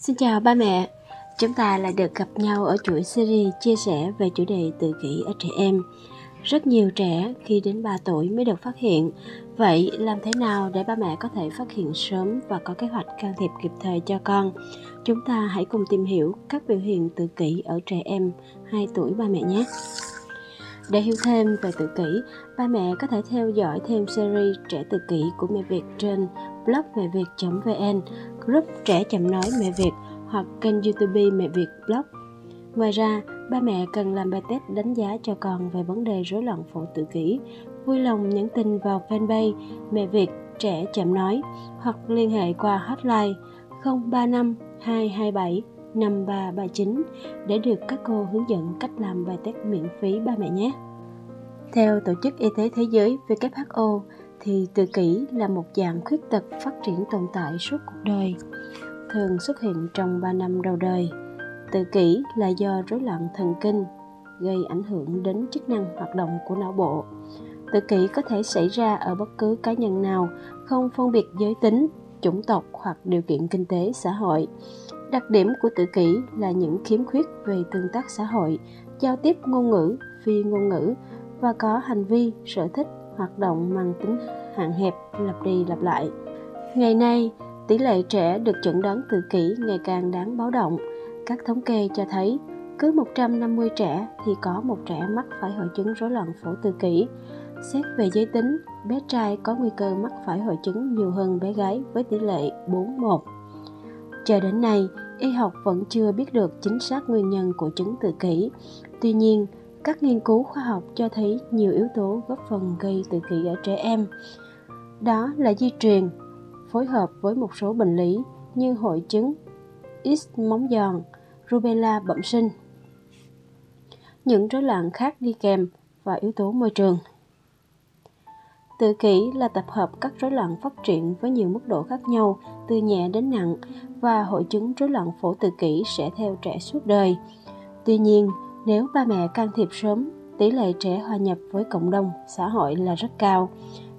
Xin chào ba mẹ, chúng ta lại được gặp nhau ở chuỗi series chia sẻ về chủ đề tự kỷ ở trẻ em. Rất nhiều trẻ khi đến 3 tuổi mới được phát hiện. Vậy làm thế nào để ba mẹ có thể phát hiện sớm và có kế hoạch can thiệp kịp thời cho con? Chúng ta hãy cùng tìm hiểu các biểu hiện tự kỷ ở trẻ em 2 tuổi ba mẹ nhé. Để hiểu thêm về tự kỷ, ba mẹ có thể theo dõi thêm series Trẻ tự kỷ của Mẹ Việt trên blog mẹ việt.vn, group Trẻ chậm nói Mẹ Việt hoặc kênh YouTube Mẹ Việt Blog. Ngoài ra, ba mẹ cần làm bài test đánh giá cho con về vấn đề rối loạn phổ tự kỷ. Vui lòng nhắn tin vào fanpage Mẹ Việt Trẻ chậm nói hoặc liên hệ qua hotline 035 227 5339 để được các cô hướng dẫn cách làm bài test miễn phí ba mẹ nhé. Theo Tổ chức Y tế Thế giới WHO thì tự kỷ là một dạng khuyết tật phát triển tồn tại suốt cuộc đời, thường xuất hiện trong 3 năm đầu đời. Tự kỷ là do rối loạn thần kinh gây ảnh hưởng đến chức năng hoạt động của não bộ. Tự kỷ có thể xảy ra ở bất cứ cá nhân nào, không phân biệt giới tính, chủng tộc hoặc điều kiện kinh tế xã hội. Đặc điểm của tự kỷ là những khiếm khuyết về tương tác xã hội, giao tiếp ngôn ngữ, phi ngôn ngữ và có hành vi, sở thích, hoạt động mang tính hạn hẹp lặp đi lặp lại. Ngày nay, tỷ lệ trẻ được chẩn đoán tự kỷ ngày càng đáng báo động. Các thống kê cho thấy cứ 150 trẻ thì có một trẻ mắc phải hội chứng rối loạn phổ tự kỷ. Xét về giới tính, bé trai có nguy cơ mắc phải hội chứng nhiều hơn bé gái với tỷ lệ 4:1. Cho đến nay, y học vẫn chưa biết được chính xác nguyên nhân của chứng tự kỷ. Tuy nhiên, các nghiên cứu khoa học cho thấy nhiều yếu tố góp phần gây tự kỷ ở trẻ em. Đó là di truyền, phối hợp với một số bệnh lý như hội chứng X móng giòn, rubella bẩm sinh. Những rối loạn khác đi kèm và yếu tố môi trường. Tự kỷ là tập hợp các rối loạn phát triển với nhiều mức độ khác nhau, từ nhẹ đến nặng, và hội chứng rối loạn phổ tự kỷ sẽ theo trẻ suốt đời. Tuy nhiên, nếu ba mẹ can thiệp sớm, tỷ lệ trẻ hòa nhập với cộng đồng, xã hội là rất cao.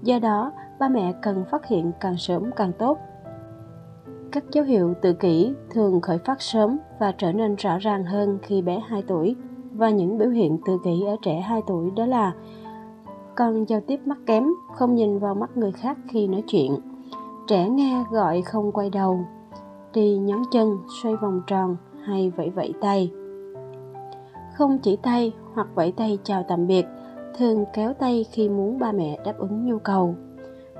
Do đó, ba mẹ cần phát hiện càng sớm càng tốt. Các dấu hiệu tự kỷ thường khởi phát sớm và trở nên rõ ràng hơn khi bé 2 tuổi và những biểu hiện tự kỷ ở trẻ 2 tuổi đó là con giao tiếp mắt kém, không nhìn vào mắt người khác khi nói chuyện. Trẻ nghe gọi không quay đầu, đi nhón chân, xoay vòng tròn hay vẫy vẫy tay. Không chỉ tay hoặc vẫy tay chào tạm biệt, thường kéo tay khi muốn ba mẹ đáp ứng nhu cầu.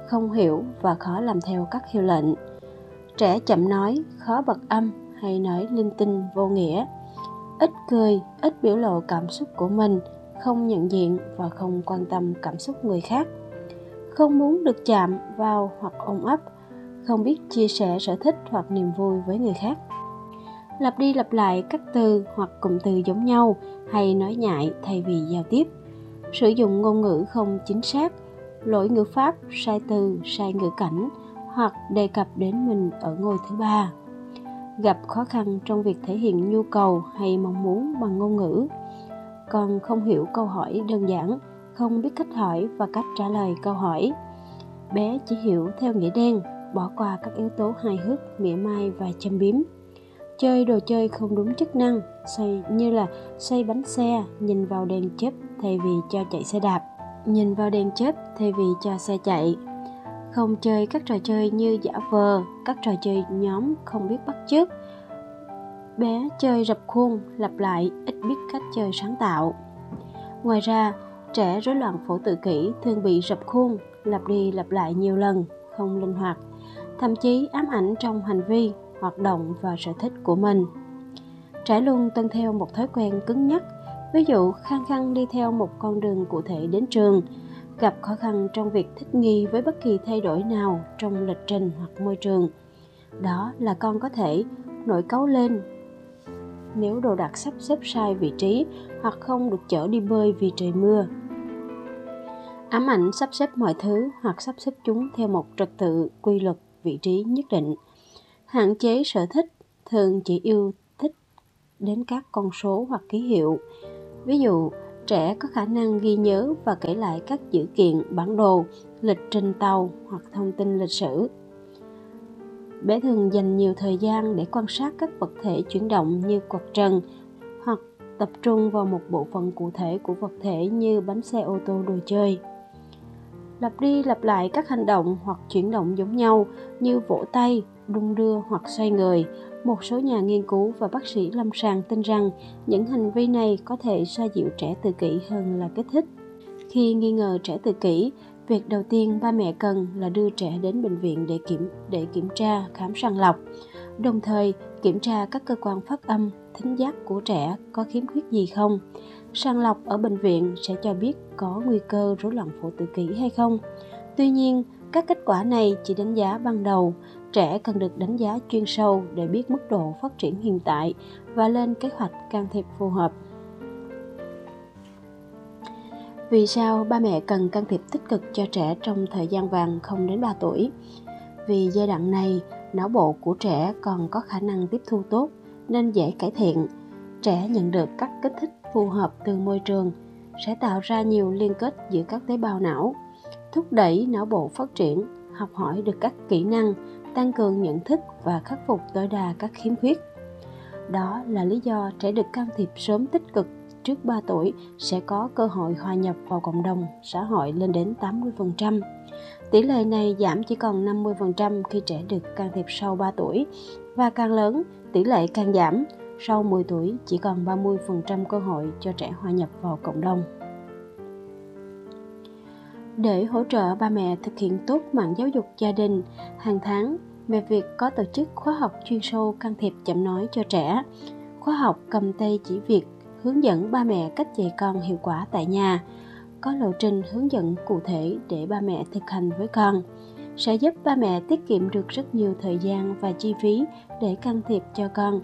Không hiểu và khó làm theo các hiệu lệnh. Trẻ chậm nói, khó bật âm hay nói linh tinh vô nghĩa. Ít cười, ít biểu lộ cảm xúc của mình, không nhận diện và không quan tâm cảm xúc người khác không muốn được chạm vào hoặc ôm ấp không biết chia sẻ sở thích hoặc niềm vui với người khác lặp đi lặp lại các từ hoặc cụm từ giống nhau hay nói nhại thay vì giao tiếp. Sử dụng ngôn ngữ không chính xác, lỗi ngữ pháp, sai từ, sai ngữ cảnh hoặc đề cập đến mình ở ngôi thứ ba. Gặp khó khăn trong việc thể hiện nhu cầu hay mong muốn bằng ngôn ngữ. Còn không hiểu câu hỏi đơn giản, không biết cách hỏi và cách trả lời câu hỏi. Bé chỉ hiểu theo nghĩa đen, bỏ qua các yếu tố hài hước, mỉa mai và châm biếm chơi đồ chơi không đúng chức năng xoay như là xoay bánh xe, nhìn vào đèn chớp thay vì cho chạy xe đạp. Nhìn vào đèn chớp thay vì cho xe chạy. Không chơi các trò chơi như giả vờ, các trò chơi nhóm không biết bắt chước. Bé chơi rập khuôn, lặp lại, ít biết cách chơi sáng tạo. Ngoài ra, trẻ rối loạn phổ tự kỷ thường bị rập khuôn, lặp đi lặp lại nhiều lần, không linh hoạt. Thậm chí ám ảnh trong hành vi hoạt động và sở thích của mình trẻ luôn tuân theo một thói quen cứng nhắc ví dụ khăng khăng đi theo một con đường cụ thể đến trường gặp khó khăn trong việc thích nghi với bất kỳ thay đổi nào trong lịch trình hoặc môi trường đó là con có thể nổi cáu lên nếu đồ đạc sắp xếp sai vị trí hoặc không được chở đi bơi vì trời mưa. Ám ảnh sắp xếp mọi thứ hoặc sắp xếp chúng theo một trật tự, quy luật, vị trí nhất định. Hạn chế sở thích, thường chỉ yêu thích đến các con số hoặc ký hiệu. Ví dụ, trẻ có khả năng ghi nhớ và kể lại các dữ kiện, bản đồ, lịch trình tàu hoặc thông tin lịch sử. bé thường dành nhiều thời gian để quan sát các vật thể chuyển động như quạt trần hoặc tập trung vào một bộ phận cụ thể của vật thể như bánh xe ô tô đồ chơi lặp đi lặp lại các hành động hoặc chuyển động giống nhau như vỗ tay đung đưa hoặc xoay người. Một số nhà nghiên cứu và bác sĩ lâm sàng tin rằng những hành vi này có thể xoa dịu trẻ tự kỷ hơn là kích thích. Khi nghi ngờ trẻ tự kỷ, việc đầu tiên ba mẹ cần là đưa trẻ đến bệnh viện để kiểm để kiểm tra, khám sàng lọc. Đồng thời, kiểm tra các cơ quan phát âm, thính giác của trẻ có khiếm khuyết gì không. Sàng lọc ở bệnh viện sẽ cho biết có nguy cơ rối loạn phổ tự kỷ hay không. Tuy nhiên các kết quả này chỉ đánh giá ban đầu trẻ cần được đánh giá chuyên sâu để biết mức độ phát triển hiện tại và lên kế hoạch can thiệp phù hợp vì sao ba mẹ cần can thiệp tích cực cho trẻ trong thời gian vàng không đến 3 tuổi? Vì giai đoạn này, não bộ của trẻ còn có khả năng tiếp thu tốt nên dễ cải thiện. Trẻ nhận được các kích thích phù hợp từ môi trường sẽ tạo ra nhiều liên kết giữa các tế bào não, thúc đẩy não bộ phát triển, học hỏi được các kỹ năng, tăng cường nhận thức và khắc phục tối đa các khiếm khuyết. Đó là lý do trẻ được can thiệp sớm tích cực trước 3 tuổi sẽ có cơ hội hòa nhập vào cộng đồng xã hội lên đến 80%. Tỷ lệ này giảm chỉ còn 50% khi trẻ được can thiệp sau 3 tuổi và càng lớn, tỷ lệ càng giảm, sau 10 tuổi chỉ còn 30% cơ hội cho trẻ hòa nhập vào cộng đồng. Để hỗ trợ ba mẹ thực hiện tốt mạng giáo dục gia đình, hàng tháng, mẹ Việt có tổ chức khóa học chuyên sâu can thiệp chậm nói cho trẻ. Khóa học cầm tay chỉ việc hướng dẫn ba mẹ cách dạy con hiệu quả tại nhà. Có lộ trình hướng dẫn cụ thể để ba mẹ thực hành với con. Sẽ giúp ba mẹ tiết kiệm được rất nhiều thời gian và chi phí để can thiệp cho con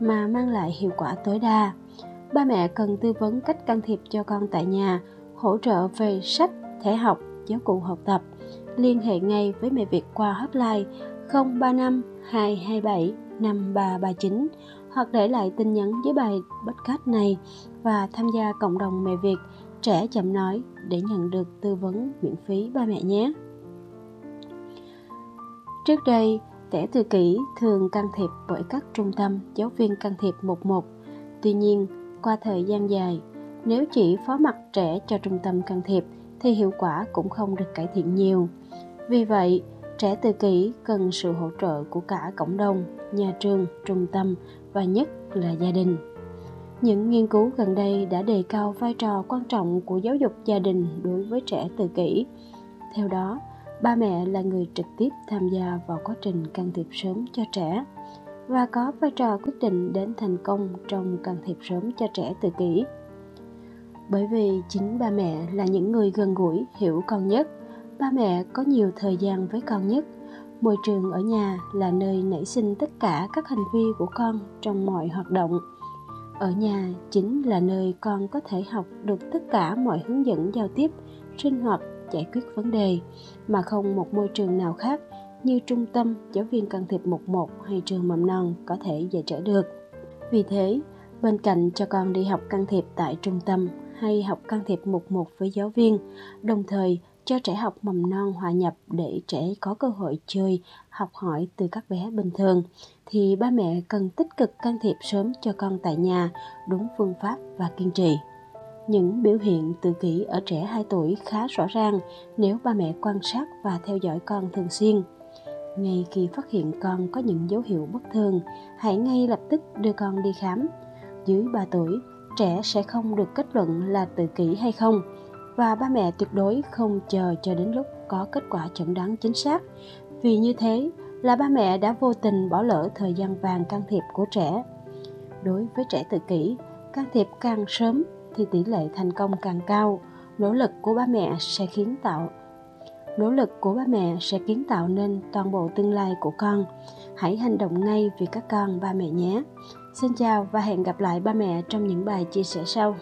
mà mang lại hiệu quả tối đa. Ba mẹ cần tư vấn cách can thiệp cho con tại nhà hỗ trợ về sách thể học giáo cụ học tập liên hệ ngay với mẹ Việt qua hotline 035 227 5339 hoặc để lại tin nhắn dưới bài podcast này và tham gia cộng đồng mẹ Việt trẻ chậm nói để nhận được tư vấn miễn phí ba mẹ nhé. Trước đây, trẻ tự kỷ thường can thiệp bởi các trung tâm giáo viên can thiệp một một. Tuy nhiên, qua thời gian dài, nếu chỉ phó mặt trẻ cho trung tâm can thiệp thì hiệu quả cũng không được cải thiện nhiều. Vì vậy, trẻ tự kỷ cần sự hỗ trợ của cả cộng đồng, nhà trường, trung tâm và nhất là gia đình. Những nghiên cứu gần đây đã đề cao vai trò quan trọng của giáo dục gia đình đối với trẻ tự kỷ. Theo đó ba mẹ là người trực tiếp tham gia vào quá trình can thiệp sớm cho trẻ và có vai trò quyết định đến thành công trong can thiệp sớm cho trẻ tự kỷ bởi vì chính ba mẹ là những người gần gũi hiểu con nhất. Ba mẹ có nhiều thời gian với con nhất. Môi trường ở nhà là nơi nảy sinh tất cả các hành vi của con trong mọi hoạt động. Ở nhà chính là nơi con có thể học được tất cả mọi hướng dẫn giao tiếp sinh hoạt giải quyết vấn đề mà không một môi trường nào khác như trung tâm giáo viên can thiệp 11 hay trường mầm non có thể dạy trẻ được. Vì thế, bên cạnh cho con đi học can thiệp tại trung tâm hay học can thiệp 11 với giáo viên, đồng thời cho trẻ học mầm non hòa nhập để trẻ có cơ hội chơi, học hỏi từ các bé bình thường, thì ba mẹ cần tích cực can thiệp sớm cho con tại nhà, đúng phương pháp và kiên trì. Những biểu hiện tự kỷ ở trẻ 2 tuổi khá rõ ràng nếu ba mẹ quan sát và theo dõi con thường xuyên. Ngay khi phát hiện con có những dấu hiệu bất thường, hãy ngay lập tức đưa con đi khám. Dưới 3 tuổi, trẻ sẽ không được kết luận là tự kỷ hay không, và ba mẹ tuyệt đối không chờ cho đến lúc có kết quả chẩn đoán chính xác. Vì như thế là ba mẹ đã vô tình bỏ lỡ thời gian vàng can thiệp của trẻ. Đối với trẻ tự kỷ can thiệp càng sớm thì tỷ lệ thành công càng cao. Nỗ lực của ba mẹ sẽ kiến tạo nỗ lực của ba mẹ sẽ kiến tạo nên toàn bộ tương lai của con. Hãy hành động ngay vì các con ba mẹ nhé xin chào và hẹn gặp lại ba mẹ trong những bài chia sẻ sau.